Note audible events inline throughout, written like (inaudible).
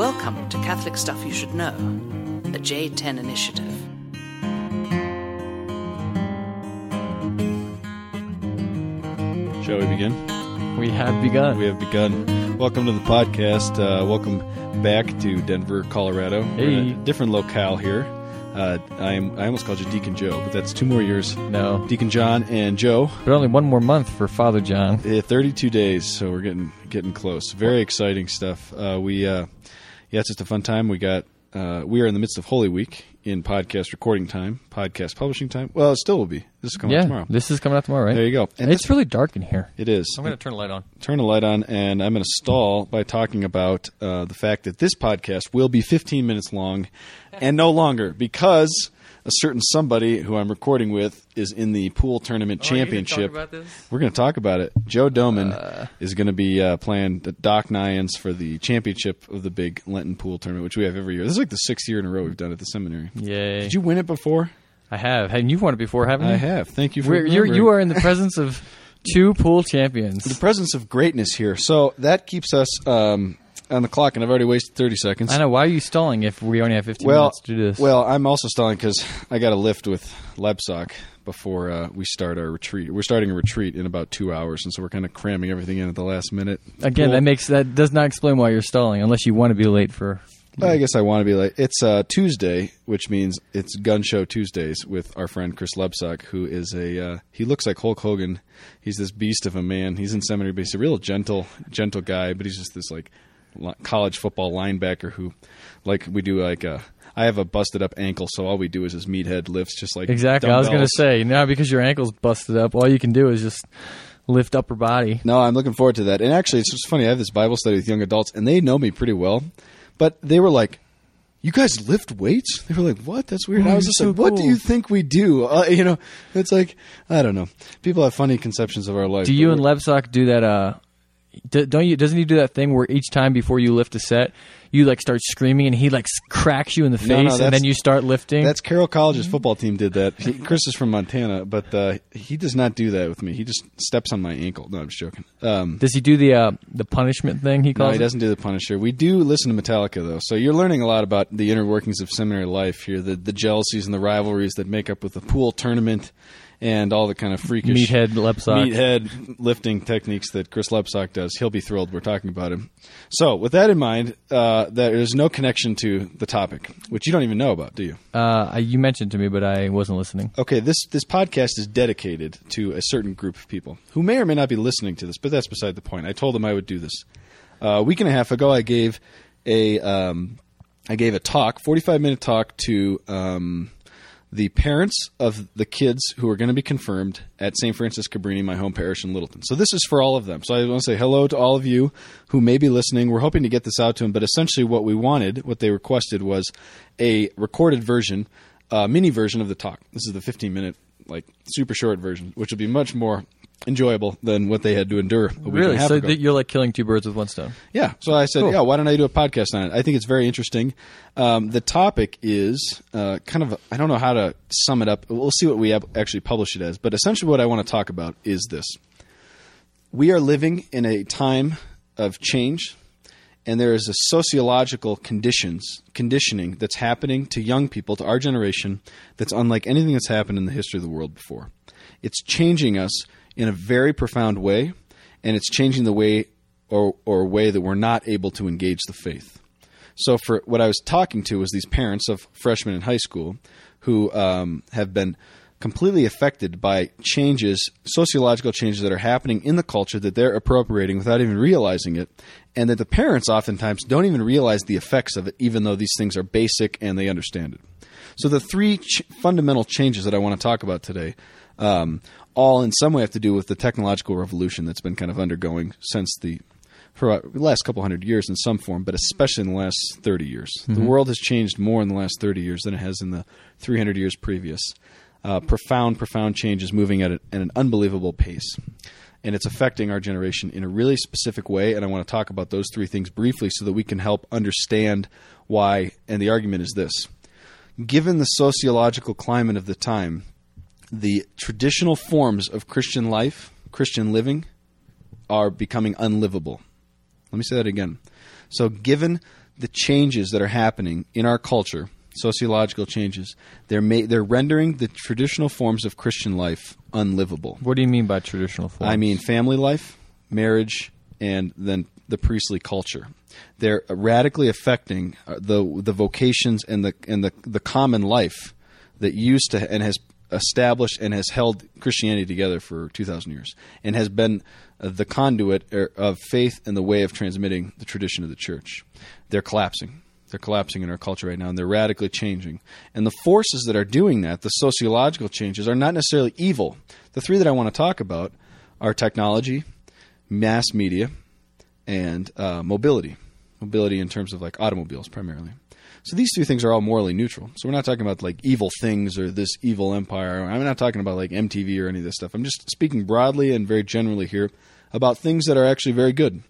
Welcome to Catholic Stuff You Should Know, the J10 Initiative. Shall we begin? We have begun. We have begun. Welcome to the podcast. Uh, welcome back to Denver, Colorado. We're in Hey. a different locale here. Uh, I am. I almost called you Deacon Joe, but that's two more years. no, Deacon John and Joe. but only one more month for Father John. Uh, Thirty-two days, so we're getting getting close. Very exciting stuff. Uh, we, uh, yeah, it's just a fun time. We got. Uh, we are in the midst of Holy Week in podcast recording time, podcast publishing time. Well, it still will be. This is coming out tomorrow. this is coming out tomorrow, right? There you go. And it's really dark in here. it is. I'm going to turn the light on. turn the light on, and I'm going to stall by talking about uh, the fact that this podcast will be 15 minutes long and no longer because a certain somebody who I'm recording with is in the pool tournament championship. We're going to talk about it. Joe Doman is going to be uh, playing the Doc Nyans for the championship of the big Lenten pool tournament, which we have every year. This is like the sixth year in a row we've done at the seminary. Yay! Did you win it before? I have. And you've won it before, haven't you? I have. Thank you for you're, you are in the presence of (laughs) two pool champions. the presence of greatness here. So that keeps us um, on the clock, and I've already wasted 30 seconds. I know. Why are you stalling if we only have 15 Well, minutes to do this? well, I'm also stalling because I got a lift with Lebsock before uh, we start our retreat. We're starting a retreat in about two hours, and so we're kind of cramming everything in at the last minute. Again, Cool. that makes that does not explain why you're stalling, unless you want to be late for. I guess I want to be like it's uh, Tuesday, which means it's Gun Show Tuesdays with our friend Chris Lebsock, who is a uh, he looks like Hulk Hogan. He's this beast of a man. He's in seminary, but he's a real gentle, gentle guy. But he's just this like li- college football linebacker who, like, we do like a. I have a busted up ankle, so all we do is his meathead lifts, just like Exactly. I was going to say now because your ankle's busted up, all you can do is just lift upper body. No, I'm looking forward to that. And actually, it's just funny. I have this Bible study with young adults, and they know me pretty well, but they were like, "You guys lift weights?" They were like, "What? That's weird." Oh, I was just so like, "What do you think we do?" Uh, you know, it's like I don't know. People have funny conceptions of our life. Do you and we're- Lebsock do that? Uh, d- don't you? Doesn't he do that thing where each time before you lift a set, you like start screaming and he like cracks you in the face, No, no, and then you start lifting? That's Carroll College's football team did that. He, Chris is from Montana, but uh, he does not do that with me. He just steps on my ankle. No, I'm just joking. Um, Does he do the uh, the punishment thing? He calls it? No, he it? doesn't do the Punisher. We do listen to Metallica though, so you're learning a lot about the inner workings of seminary life here, the the jealousies and the rivalries that make up with the pool tournament, and all the kind of freakish Meathead Lebsock. meathead lifting techniques that Chris Lebsock does. He'll be thrilled we're talking about him. So, with that in mind, uh, there is no connection to the topic, which you don't even know about, do you? Uh, you mentioned to me, but I wasn't listening. Okay, this this podcast is dedicated to a certain group of people who may or may not be listening to this, but that's beside the point. I told them I would do this. Uh, a week and a half ago, I gave a um, I gave a talk, forty five minute talk to um, the parents of the kids who are going to be confirmed at St. Francis Cabrini, my home parish in Littleton. So this is for all of them. So I want to say hello to all of you who may be listening. We're hoping to get this out to them, but essentially what we wanted, what they requested was a recorded version, a mini version of the talk. This is the 15 minute, like super short version, which will be much more enjoyable than what they had to endure a week Really? So that you're like killing two birds with one stone. Yeah. So I said, Cool. yeah, why don't I do a podcast on it? I think it's very interesting. Um, the topic is uh, kind of, I don't know how to sum it up. We'll see what we actually publish it as. But essentially, what I want to talk about is this We are living in a time of change. And there is a sociological conditions conditioning that's happening to young people, to our generation, that's unlike anything that's happened in the history of the world before. It's changing us in a very profound way, and it's changing the way or or way that we're not able to engage the faith. So, for what I was talking to was these parents of freshmen in high school who um, have been completely affected by changes, sociological changes that are happening in the culture that they're appropriating without even realizing it, and that the parents oftentimes don't even realize the effects of it, even though these things are basic and they understand it. So, the three ch- fundamental changes that I want to talk about today um, all in some way have to do with the technological revolution that's been kind of undergoing since the for about the last couple hundred years in some form, but especially in the last 30 years. The world has changed more in the last 30 years than it has in the 300 years previous. Uh, profound, profound changes moving at, a, at an unbelievable pace. And it's affecting our generation in a really specific way. And I want to talk about those three things briefly so that we can help understand why. And the argument is this given the sociological climate of the time, the traditional forms of Christian life, Christian living, are becoming unlivable. Let me say that again. So, given the changes that are happening in our culture, sociological changes, they're ma- they're rendering the traditional forms of Christian life unlivable. What do you mean by traditional forms? I mean family life, marriage, and then the priestly culture. They're radically affecting uh, the the vocations and the and the the common life that used to and has established and has held Christianity together for 2,000 years and has been uh, the conduit er, of faith and the way of transmitting the tradition of the church. They're collapsing. They're collapsing in our culture right now, and they're radically changing. And the forces that are doing that, the sociological changes, are not necessarily evil. The three that I want to talk about are technology, mass media, and uh, mobility. Mobility in terms of like automobiles primarily. So these two things are all morally neutral. So we're not talking about like evil things or this evil empire. I'm not talking about like MTV or any of this stuff. I'm just speaking broadly and very generally here about things that are actually very good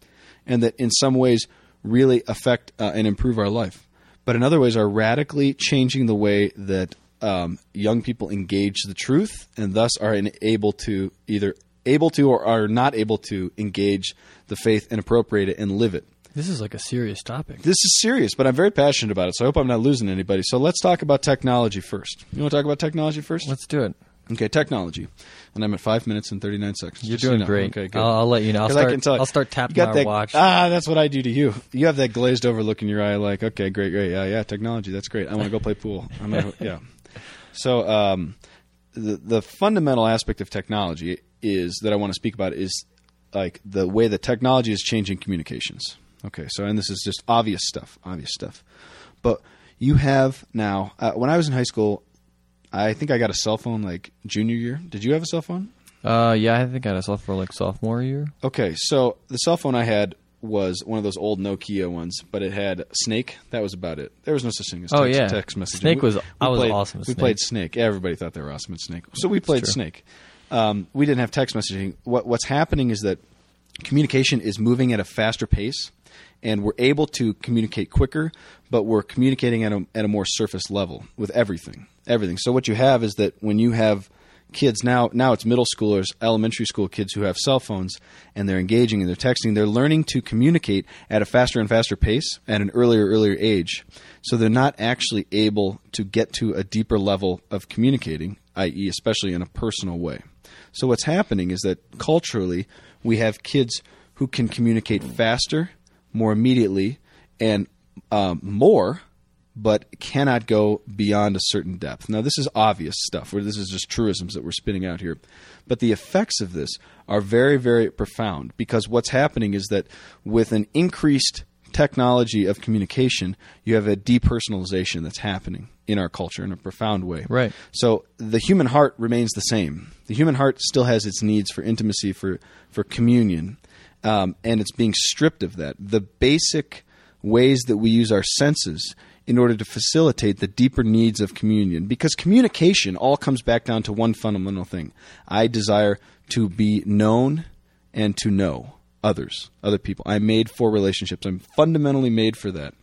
and that in some ways really affect uh, and improve our life. But in other ways are radically changing the way that um, young people engage the truth and thus are able to either able to or are not able to engage the faith and appropriate it and live it. This is like a serious topic. This is serious, but I'm very passionate about it, so I hope I'm not losing anybody. So let's talk about technology first. You want to talk about technology first? Let's do it. Okay, technology. And I'm at five minutes and 39 seconds. You're just so doing you know. great. Okay, good. I'll, I'll let you know. I'll 'Cause I start, can tell- I'll start tapping our that, watch. Ah, that's what I do to you. You have that glazed over look in your eye, like, okay, great, great, yeah, yeah, technology, that's great. I want to go play pool. I'm gonna, (laughs) yeah. So, um, the the fundamental aspect of technology is that I want to speak about is like the way that technology is changing communications. Okay, so and this is just obvious stuff, obvious stuff. But you have now. Uh, when I was in high school, I think I got a cell phone like junior year. Did you have a cell phone? Uh, yeah, I think I had a cell for like sophomore year. Okay, so the cell phone I had was one of those old Nokia ones, but it had Snake. That was about it. There was no such thing as Oh, text, yeah. text messaging. Snake We- was- we I was played, awesome We Snake. played Snake. Everybody thought they were awesome at Snake. So we played. Snake. Um, we didn't have text messaging. What, what's happening is that communication is moving at a faster pace, and we're able to communicate quicker, but we're communicating at a, at a more surface level with everything. Everything. So what you have is that when you have kids now now it's middle schoolers elementary school kids who have cell phones and they're engaging and they're texting they're learning to communicate at a faster and faster pace at an earlier earlier age so they're not actually able to get to a deeper level of communicating i.e. especially in a personal way so what's happening is that culturally we have kids who can communicate faster more immediately and um, more but cannot go beyond a certain depth. Now, this is obvious stuff, where this is just truisms that we're spinning out here. But the effects of this are very, very profound because what's happening is that with an increased technology of communication, you have a depersonalization that's happening in our culture in a profound way. Right. So the human heart remains the same. The human heart still has its needs for intimacy, for for communion, um, and it's being stripped of that. The basic ways that we use our senses in order to facilitate the deeper needs of communion, because communication all comes back down to one fundamental thing: I desire to be known and to know others, other people. I'm made for relationships. I'm fundamentally made for that.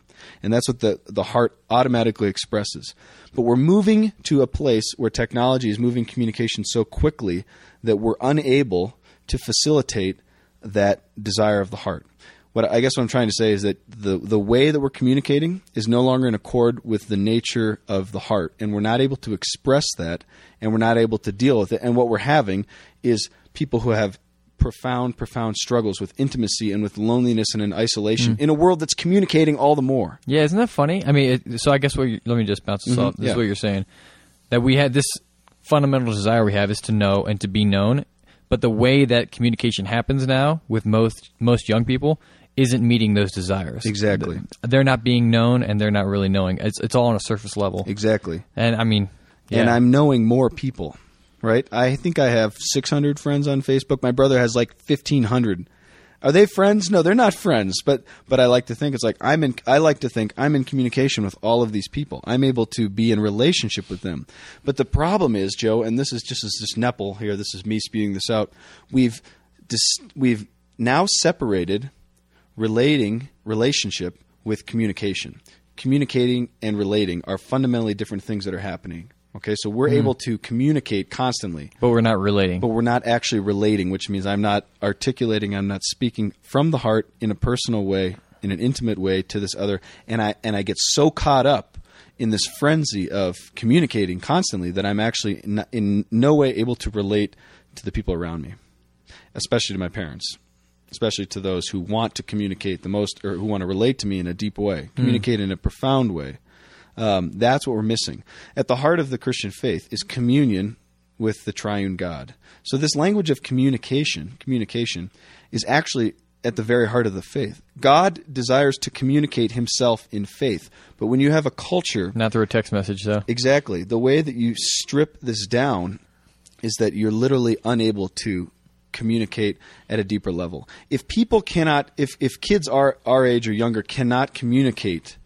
And that's what the, the heart automatically expresses. But we're moving to a place where technology is moving communication so quickly that we're unable to facilitate that desire of the heart. What I guess what I'm trying to say is that the, the way that we're communicating is no longer in accord with the nature of the heart, and we're not able to express that, and we're not able to deal with it. And what we're having is people who have profound, profound struggles with intimacy and with loneliness and in isolation mm. in a world that's communicating all the more. Yeah, isn't that funny? I mean, it, so I guess what you, let me just bounce this mm-hmm. off. This yeah. is what you're saying that we had this fundamental desire we have is to know and to be known, but the way that communication happens now with most most young people isn't meeting those desires. Exactly. They're not being known and they're not really knowing. It's it's all on a surface level. Exactly. And I mean, yeah. And I'm knowing more people, right? I think I have 600 friends on Facebook. My brother has like 1500. Are they friends? No, they're not friends. But but I like to think it's like I'm in. I like to think I'm in communication with all of these people. I'm able to be in relationship with them. But the problem is, Joe, and this is just this Nepil here. This is me spewing this out. We've dis- we've now separated relating relationship with communication. Communicating and relating are fundamentally different things that are happening. Okay, so we're hmm. able to communicate constantly, but we're not relating. but we're not actually relating, which means I'm not articulating, I'm not speaking from the heart in a personal way in an intimate way to this other, and I and I get so caught up in this frenzy of communicating constantly that I'm actually in, in no way able to relate to the people around me, especially to my parents, especially to those who want to communicate the most or who want to relate to me in a deep way, hmm. communicate in a profound way. Um, that's what we're missing. At the heart of the Christian faith is communion with the triune God. So this language of communication, communication, is actually at the very heart of the faith. God desires to communicate himself in faith. But when you have a culture Not through a text message, though. Exactly. The way that you strip this down is that you're literally unable to communicate at a deeper level. If people cannot if if kids our our age or younger cannot communicate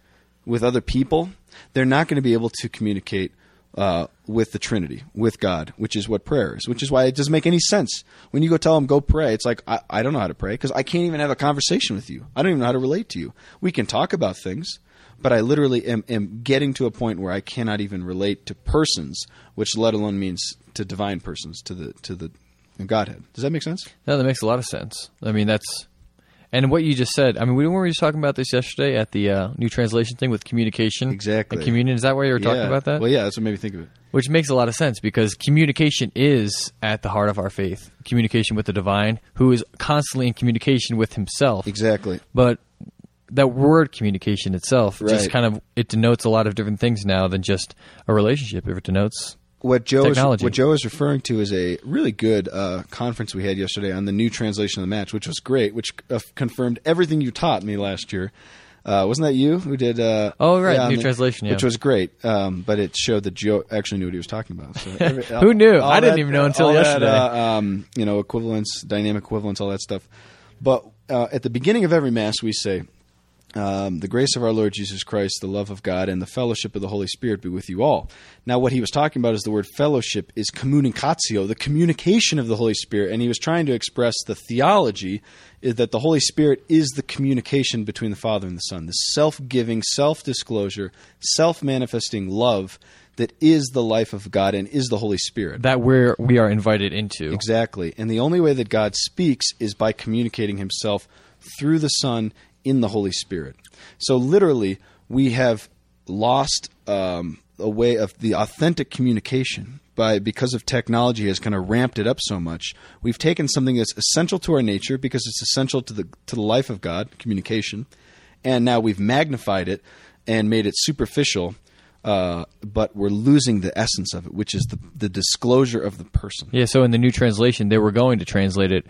with other people, they're not going to be able to communicate uh, with the Trinity, with God, which is what prayer is. Which is why it doesn't make any sense when you go tell them go pray. It's like I, I don't know how to pray because I can't even have a conversation with you. I don't even know how to relate to you. We can talk about things, but I literally am, am getting to a point where I cannot even relate to persons, which let alone means to divine persons, to the to the Godhead. Does that make sense? No, that makes a lot of sense. I mean, that's and what you just said. I mean, we weren't just talking about this yesterday at the uh, new translation thing with communication, Exactly. and communion. Is that why you were talking Yeah. about that? Well, yeah, that's what made me think of it. Which makes a lot of sense because communication is at the heart of our faith. Communication with the divine, who is constantly in communication with himself. Exactly. But that word communication itself just kind of it denotes a lot of different things now than just a relationship. If It denotes What Joe is, what Joe is referring to is a really good uh, conference we had yesterday on the new translation of the match, which was great, which uh, confirmed everything you taught me last year. Uh, wasn't that you who did? Uh, Oh, right, on new the- translation, yeah. which was great. Um, but it showed that Joe actually knew what he was talking about. So (laughs) every- Who knew? I didn't that- even know until all that, yesterday. uh, um, you know, equivalence, dynamic equivalence, all that stuff. But uh, at the beginning of every mass, we say, um, the grace of our Lord Jesus Christ, the love of God, and the fellowship of the Holy Spirit be with you all. Now, what he was talking about is the word fellowship is communicatio, the communication of the Holy Spirit, and he was trying to express the theology is that the Holy Spirit is the communication between the Father and the Son, the self-giving, self-disclosure, self-manifesting love that is the life of God and is the Holy Spirit. that where we are invited into. Exactly. And the only way that God speaks is by communicating himself through the Son in the Holy Spirit. So literally, we have lost um, a way of the authentic communication by because of technology has kind of ramped it up so much. We've taken something that's essential to our nature because it's essential to the to the life of God, communication, and now we've magnified it and made it superficial. Uh, but we're losing the essence of it, which is the, the disclosure of the person. Yeah, so in the new translation, they were going to translate it,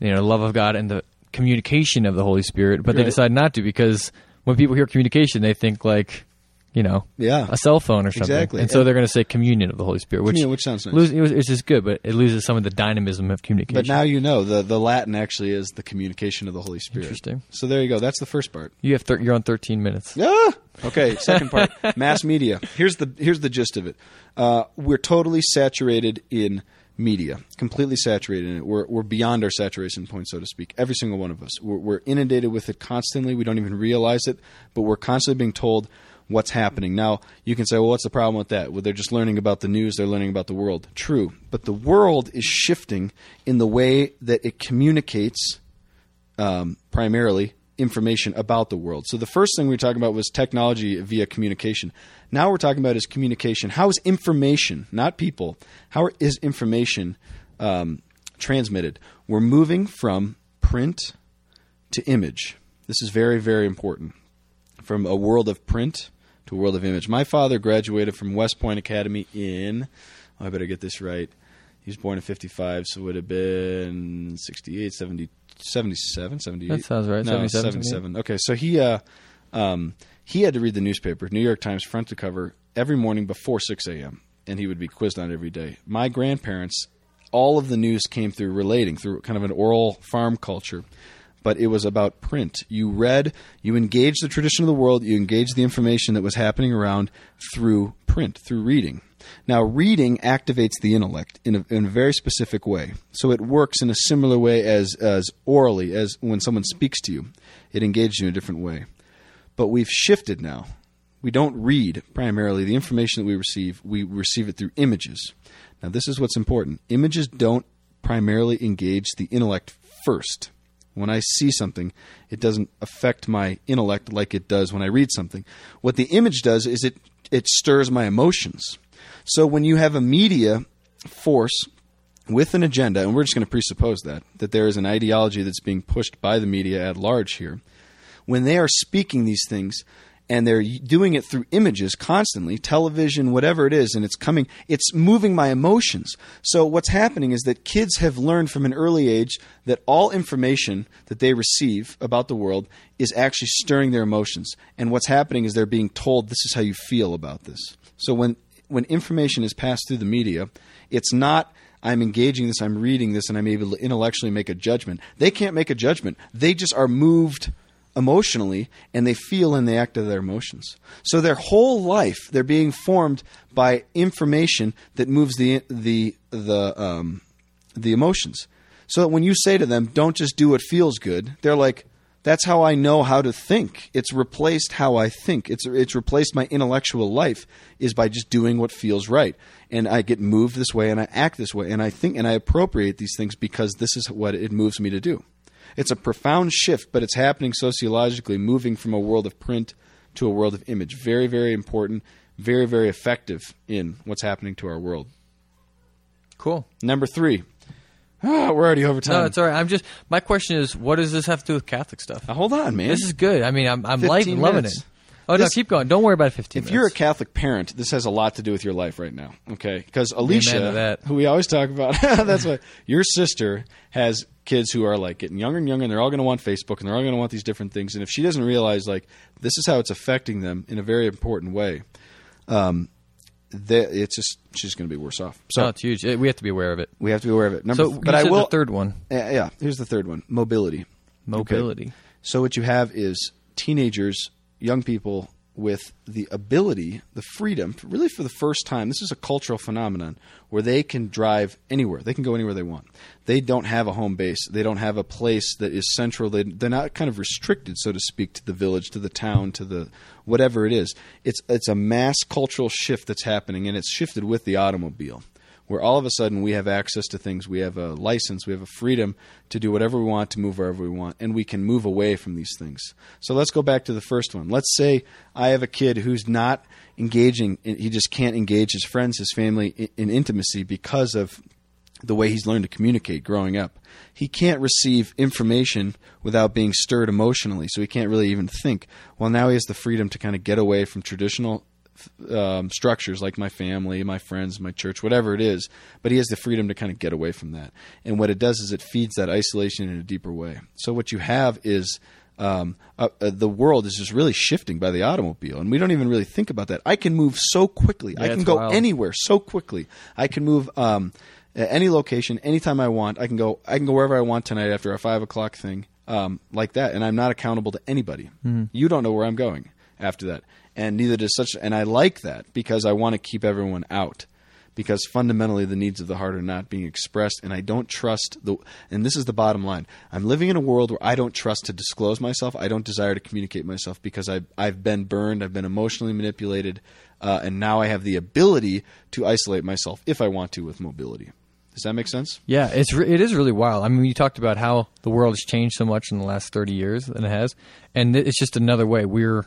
you know, love of God and the communication of the Holy Spirit, but they decide not to because when people hear communication, they think like, you know, Yeah. a cell phone or something. Exactly. And so And- they're going to say communion of the Holy Spirit, which, which sounds nice. lose, it was, it's just good, but it loses some of the dynamism of communication. But now you know the the Latin actually is the communication of the Holy Spirit. Interesting. So there you go. That's the first part. you have thir- you're on 13 minutes. Yeah. Okay, second part. (laughs) Mass media. Here's the here's the gist of it. Uh, we're totally saturated in media, completely saturated in it. We're we're beyond our saturation point, so to speak. Every single one of us. We're, we're inundated with it constantly. We don't even realize it, but we're constantly being told what's happening. Now you can say, well, what's the problem with that? Well, they're just learning about the news. They're learning about the world. True, but the world is shifting in the way that it communicates um, primarily information about the world. So the first thing we were talking about was technology via communication. Now we're talking about is communication. How is information, not people, how is information um, transmitted? We're moving from print to image. This is very, very important. From a world of print to a world of image. My father graduated from West Point Academy in, oh, I better get this right. He was born in 55, so it would have been 68, 70, 77, 78. That sounds right, No, 77, 77. Okay, so he uh, um, he had to read the newspaper, New York Times front to cover, every morning before 6 a.m., and he would be quizzed on it every day. My grandparents, all of the news came through relating, through kind of an oral farm culture but it was about print. You read, you engaged the tradition of the world, you engaged the information that was happening around through print, through reading. Now, reading activates the intellect in a, in a very specific way. So it works in a similar way as, as orally, as when someone speaks to you. It engages you in a different way. But we've shifted now. We don't read primarily the information that we receive, we receive it through images. Now, this is what's important images don't primarily engage the intellect first When I see something, it doesn't affect my intellect like it does when I read something. What the image does is it it stirs my emotions. So when you have a media force with an agenda, and we're just going to presuppose that that there is an ideology that's being pushed by the media at large here, when they are speaking these things and they're doing it through images constantly, television, whatever it is, and it's coming, it's moving my emotions. So what's happening is that kids have learned from an early age that all information that they receive about the world is actually stirring their emotions. And what's happening is they're being told this is how you feel about this. So when when information is passed through the media, it's not I'm engaging this, I'm reading this, and I'm able to intellectually make a judgment. They can't make a judgment. They just are moved emotionally and they feel and they act of their emotions. So their whole life they're being formed by information that moves the the the um, the emotions. So that when you say to them, "Don't just do what feels good," they're like, "That's how I know how to think." It's replaced how I think. It's it's replaced my intellectual life is by just doing what feels right, and I get moved this way and I act this way and I think and I appropriate these things because this is what it moves me to do. It's a profound shift, but it's happening sociologically, moving from a world of print to a world of image. Very, very important, very, very effective in what's happening to our world. Cool. Number three. Ah, we're already over time. No, it's all right. I'm just my question is, what does this have to do with Catholic stuff? Now, hold on, man. This is good. I mean, I'm I'm 15 like loving it. Oh This- no, keep going. Don't worry about 15. if you're a. Catholic parent, this has a lot to do with your life right now. Okay, because Alicia, who we always talk about, (laughs) that's why your sister has kids who are like getting younger and younger, and they're all going to want Facebook, and they're all going to want these different things. And if she doesn't realize like this is how it's affecting them in a very important way, um, that it's just she's going to be worse off. So no, it's huge. We have to be aware of it. we have to be aware of it. Number, So, but I will the third one, Uh, yeah, here's the third one: mobility. mobility. So what you have is teenagers, young people with the ability, the freedom, really for the first time. This is a cultural phenomenon where they can drive anywhere. They can go anywhere they want. They don't have a home base. They don't have a place that is central. They, they're not kind of restricted, so to speak, to the village, to the town, to the whatever it is. It's it's a mass cultural shift that's happening, and it's shifted with the automobile where all of a sudden we have access to things. We have a license, we have a freedom to do whatever we want, to move wherever we want, and we can move away from these things. So let's go back to the first one. Let's say I have a kid who's not engaging, he just can't engage his friends, his family in, in intimacy because of the way he's learned to communicate growing up. He can't receive information without being stirred emotionally, so he can't really even think. Well, now he has the freedom to kind of get away from traditional um, structures like my family, my friends, my church, whatever it is. But he has the freedom to kind of get away from that. And what it does is it feeds that isolation in a deeper way. So what you have is um, uh, uh, the world is just really shifting by the automobile, and we don't even really think about that. I can move so quickly. I can go wild. anywhere so quickly. I can move. Um, any location, anytime I want. I can go. I can go wherever I want tonight after a five o'clock thing, um, like that, and I'm not accountable to anybody. You don't know where I'm going after that, and neither does such. And I like that because I want to keep everyone out, because fundamentally the needs of the heart are not being expressed, and I don't trust the. And this is the bottom line. I'm living in a world where I don't trust to disclose myself. I don't desire to communicate myself because I've I've been burned. I've been emotionally manipulated, uh, and now I have the ability to isolate myself if I want to with mobility. Does that make sense? Yeah, it's re- it is really wild. I mean, you talked about how the world has changed so much in the last thirty years, and it has, and it's just another way. We're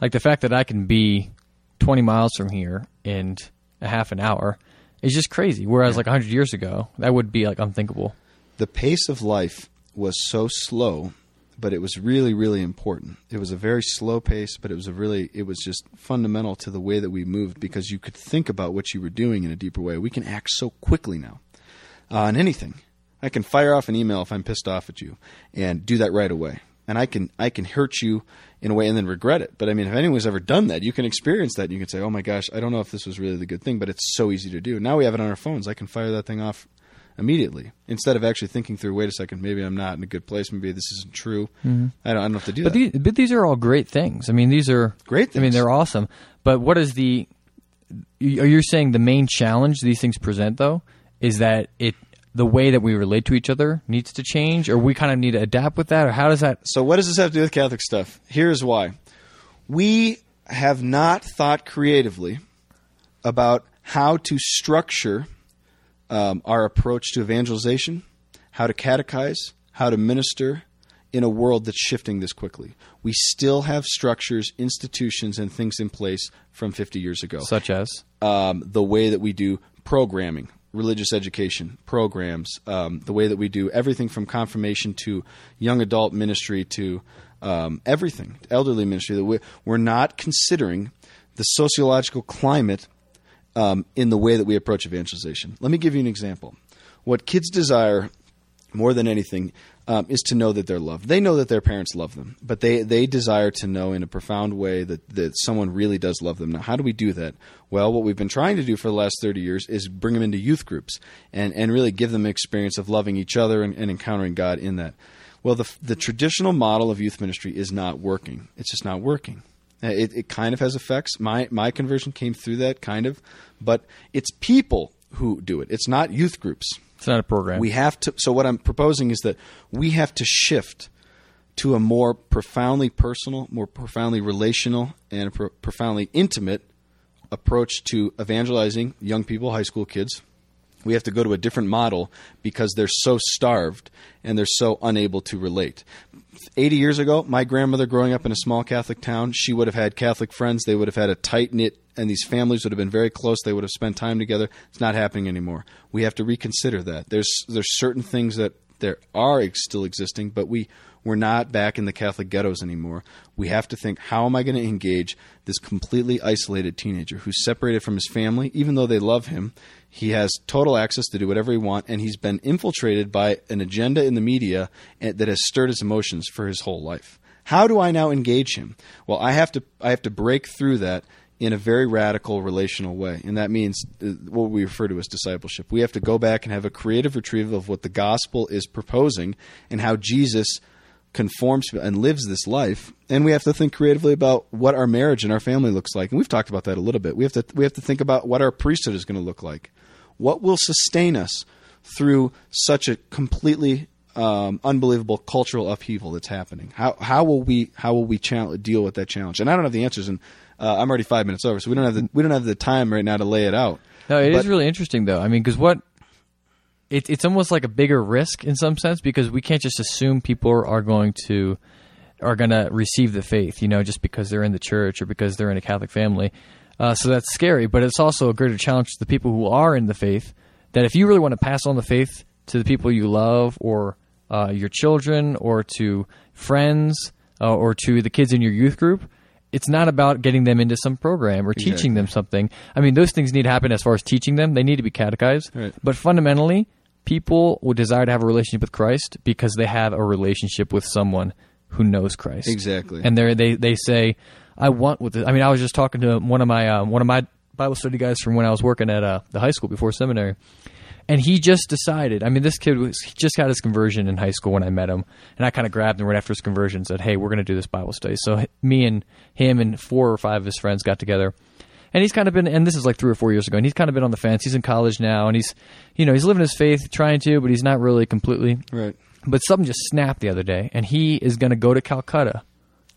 like the fact that I can be twenty miles from here in a half an hour is just crazy. Whereas like hundred years ago, that would be like unthinkable. the pace of life was so slow, but it was really, really important. It was a very slow pace, but it was a really, it was just fundamental to the way that we moved because you could think about what you were doing in a deeper way. We can act so quickly now uh, on anything. I can fire off an email if I'm pissed off at you and do that right away. And I can I can hurt you in a way and then regret it. But I mean, if anyone's ever done that, you can experience that. And you can say, "Oh my gosh, I don't know if this was really the good thing," but it's so easy to do. Now we have it on our phones. I can fire that thing off immediately instead of actually thinking through. Wait a second, maybe I'm not in a good place. Maybe this isn't true. Mm-hmm. I, don't, I don't have to do But that. these, but these are all great things. I mean, these are Great Things. I mean, they're awesome. But what is the? Are you saying the main challenge these things present though is that it the way that we relate to each other needs to change, or we kind of need to adapt with that, or how does that? So, what does this have to do with Catholic stuff? Here's why. We have not thought creatively about how to structure um, our approach to evangelization, how to catechize, how to minister, in a world that's shifting this quickly. We still have structures, institutions, and things in place from 50 years ago Such as um, the way that we do programming, religious education programs, um, the way that we do everything from confirmation to young adult ministry to um, everything, elderly ministry. That we, we're not considering the sociological climate um, in the way that we approach evangelization. Let me give you an example. What kids desire more than anything um, is to know that they're loved. They know that their parents love them, but they, they desire to know in a profound way that, that someone really does love them. Now, how do we do that? Well, what we've been trying to do for the last 30 years is bring them into youth groups and, and really give them an experience of loving each other and, and encountering God in that. Well, the, the traditional model of youth ministry is not working. It's just not working. Uh, It, it kind of has effects. My, my conversion came through that, kind of, but it's people who do it. It's not youth groups. it's not a program. We have to. So what I'm proposing is that we have to shift to a more profoundly personal, more profoundly relational, and a pro- profoundly intimate approach to evangelizing young people, high school kids. We have to go to a different model because they're so starved and they're so unable to relate. 80 years ago, my grandmother growing up in a small Catholic town, she would have had Catholic friends. They would have had a tight knit, and these families would have been very close. They would have spent time together. It's not happening anymore. We have to reconsider that. There's there's certain things that there are still existing, but we we're not back in the Catholic ghettos anymore. We have to think, how am I going to engage this completely isolated teenager who's separated from his family, even though they love him? He has total access to do whatever he wants, and he's been infiltrated by an agenda in the media eh, that has stirred his emotions for his whole life. How do I now engage him? Well, I have to I have to break through that in a very radical relational way, and that means uh, what we refer to as discipleship. We have to go back and have a creative retrieval of what the gospel is proposing and how Jesus conforms and lives this life and we have to think creatively about what our marriage and our family looks like. And we've talked about that a little bit. We have to we have to think about what our priesthood is going to look like. What will sustain us through such a completely um, unbelievable cultural upheaval that's happening? How how will we how will we chal- deal with that challenge? And I don't have the answers and uh, I'm already 5 minutes over so we don't have the we don't have the time right now to lay it out. No, it is But- really interesting though. I mean, because what it, it's almost like a bigger risk in some sense because we can't just assume people are going to are going to receive the faith, you know, just because they're in the church or because they're in a Catholic family. Uh, so that's scary, but it's also a greater challenge to the people who are in the faith. That if you really want to pass on the faith to the people you love, or uh, your children, or to friends, uh, or to the kids in your youth group, it's not about getting them into some program or teaching them something. I mean, those things need to happen as far as teaching them. They need to be catechized. Right. But fundamentally, people would desire to have a relationship with Christ because they have a relationship with someone who knows Christ. Exactly. And they they they say, "I want with this." I mean, I was just talking to one of my um, one of my Bible study guys from when I was working at uh, the high school before seminary, and he just decided. I mean, this kid was he just got his conversion in high school when I met him, and I kind of grabbed him right after his conversion and said, "Hey, we're going to do this Bible study." So h- me and him and four or five of his friends got together. And he's kind of been, and this is like three or four years ago, and he's kind of been on the fence. He's in college now, and he's, you know, he's living his faith, trying to, but he's not really completely. right But something just snapped the other day, and he is going to go to Calcutta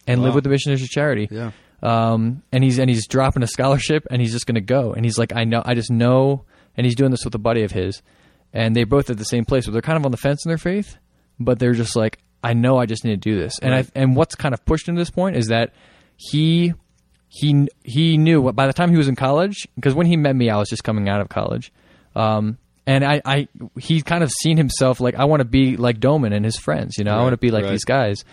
and live with the Missionaries of Charity. Yeah. Um, and he's and he's dropping a scholarship, and he's just going to go. And he's like, I know, I just know. And he's doing this with a buddy of his, and they both at the same place, but they're kind of on the fence in their faith. But they're just like, I know, I just need to do this. And I and what's kind of pushed him to this point is that he he he knew by the time he was in college because when he met me, I was just coming out of college. Um, and I, I, he kind of seen himself like I want to be like Doman and his friends, you know, I want to be like right. these guys,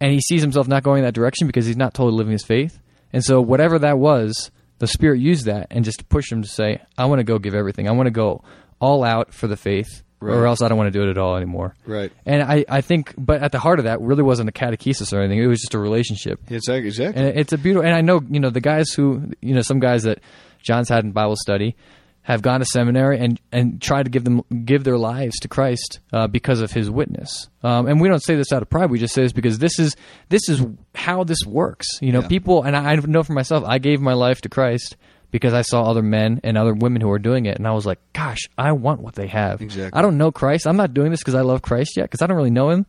and he sees himself not going that direction because he's not totally living his faith, and so whatever that was, the Spirit used that and just pushed him to say, I want to go give everything, I want to go all out for the faith, or else I don't want to do it at all anymore. Right. And I, I think, but at the heart of that really wasn't a catechesis or anything; it was just a relationship. it's exactly And it's a beautiful. And I know you know the guys who you know some guys that John's had in Bible study have gone to seminary and and tried to give them give their lives to Christ uh, because of His witness. Um, and we don't say this out of pride. We just say this because this is this is how this works. You know, Yeah. people and I, I know for myself. I gave my life to Christ because I saw other men and other women who were doing it, and I was like, "Gosh, I want what they have." Exactly. I don't know Christ. I'm not doing this because I love Christ yet, because I don't really know Him.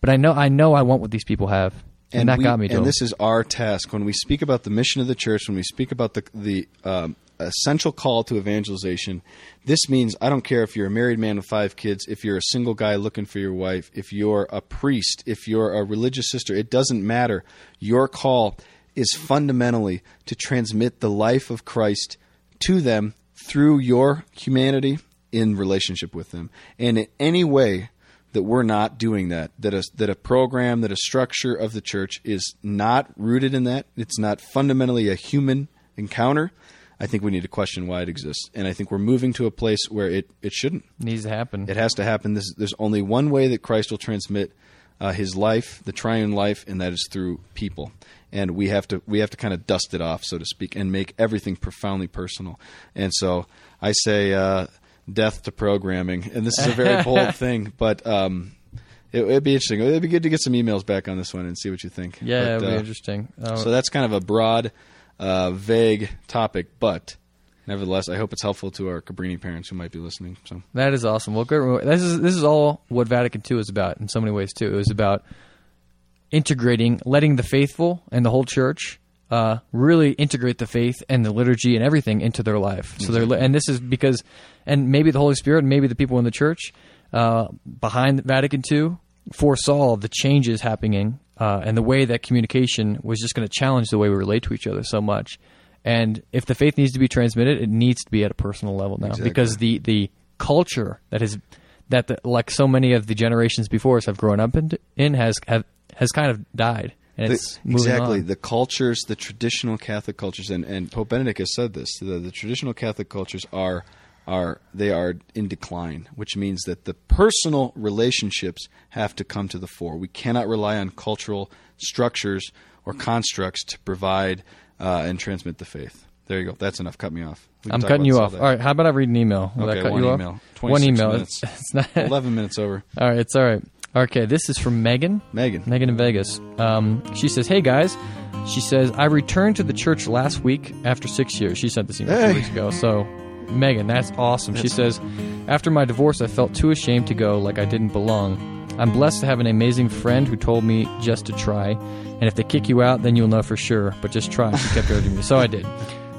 But I know I know I want what these people have, and, that we- got me And him. this is our task when we speak about the mission of the church, when we speak about the the um, essential call to evangelization. This means I don't care if you're a married man with five kids, if you're a single guy looking for your wife, if you're a priest, if you're a religious sister, it doesn't matter. Your call is fundamentally to transmit the life of Christ to them through your humanity in relationship with them. And in any way that we're not doing that, that a, that a program, that a structure of the church is not rooted in that, it's not fundamentally a human encounter, I think we need to question why it exists. And I think we're moving to a place where it, it shouldn't. Needs to happen. It has to happen. This, there's only one way that Christ will transmit uh, his life, the triune life, and that is through people. And we have to we have to kind of dust it off, so to speak, and make everything profoundly personal. And so I say, uh, death to programming. And this is a very bold (laughs) thing, but um, it, would be interesting. It'd be good to get some emails back on this one and see what you think. Yeah, but, it'd be uh, interesting. Uh, So that's kind of a broad, uh, vague topic, but nevertheless, I hope it's helpful to our Cabrini parents who might be listening. So That is awesome. Well, good. This is this is all what Vatican II is about in so many ways too. It was about integrating, letting the faithful and the whole church uh, really integrate the faith and the liturgy and everything into their life. So they're and this is because, and maybe the Holy Spirit, and maybe the people in the church uh, behind Vatican II foresaw the changes happening uh, and the way that communication was just going to challenge the way we relate to each other so much. And if the faith needs to be transmitted, it needs to be at a personal level now Exactly. because the the culture that has that the, like so many of the generations before us have grown up in, in has have, has kind of died and The- exactly on. the cultures, the traditional Catholic cultures, and, and Pope Benedict has said this: the, the traditional Catholic cultures are are they are in decline, which means that the personal relationships have to come to the fore. We cannot rely on cultural structures or constructs to provide uh, and transmit the faith. There you go. That's enough. Cut me off. I'm cutting you off. All right, how about I read an email? Will Okay, that cut one you email. off? One email. (laughs) minutes. It's, it's not. Eleven minutes over. All right, it's all right. Okay, this is from Megan. Megan. Megan in Vegas. Um, she says, "Hey guys," she says, "I returned to the church last week after six years." She sent this email Hey. two weeks ago. So, Megan, that's awesome. she says, "After my divorce, I felt too ashamed to go, like I didn't belong. I'm blessed to have an amazing friend who told me just to try, and if they kick you out, then you'll know for sure. But just try." She kept urging me, so I did.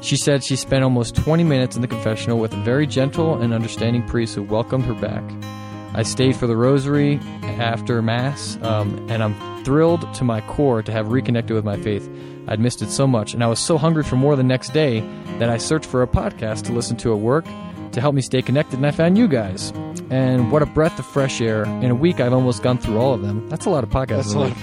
She said she spent almost 20 minutes in the confessional with a very gentle and understanding priest who welcomed her back. I stayed for the rosary after Mass, um, and I'm thrilled to my core to have reconnected with my faith. I'd missed it so much, and I was so hungry for more the next day that I searched for a podcast to listen to at work to help me stay connected, and I found you guys. And what a breath of fresh air. In a week, I've almost gone through all of them. That's a lot of podcasts. That's a lot of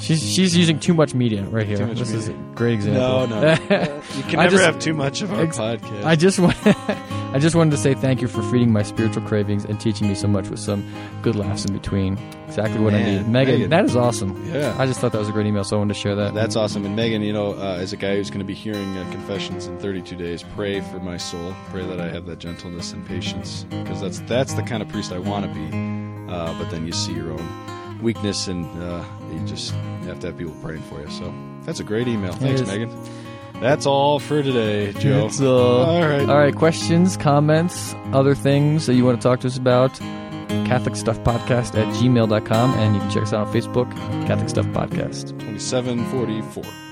She's, she's using too much media right here. Too much this is a great example. No, no. (laughs) you can I never just- have too much of our Ex- podcast. I just want, (laughs) I just wanted to say thank you for feeding my spiritual cravings and teaching me so much with some good laughs in between. Exactly what I need, Megan, Megan. That is awesome. Yeah. I just thought that was a great email, so I wanted to share that. That's awesome. And Megan, you know, uh, as a guy who's going to be hearing uh, confessions in 32 days, pray for my soul. Pray that I have that gentleness and patience, because that's that's the kind of priest I want to be. Uh, but then you see your own weakness, and uh, you just have to have people praying for you. So that's a great email. Thanks. Megan. That's all for today, Joe. Uh, all right. All right, questions, comments, other things that you want to talk to us about, Catholic Stuff Podcast at gmail.com, and you can check us out on Facebook, Catholic Stuff Podcast. 2744.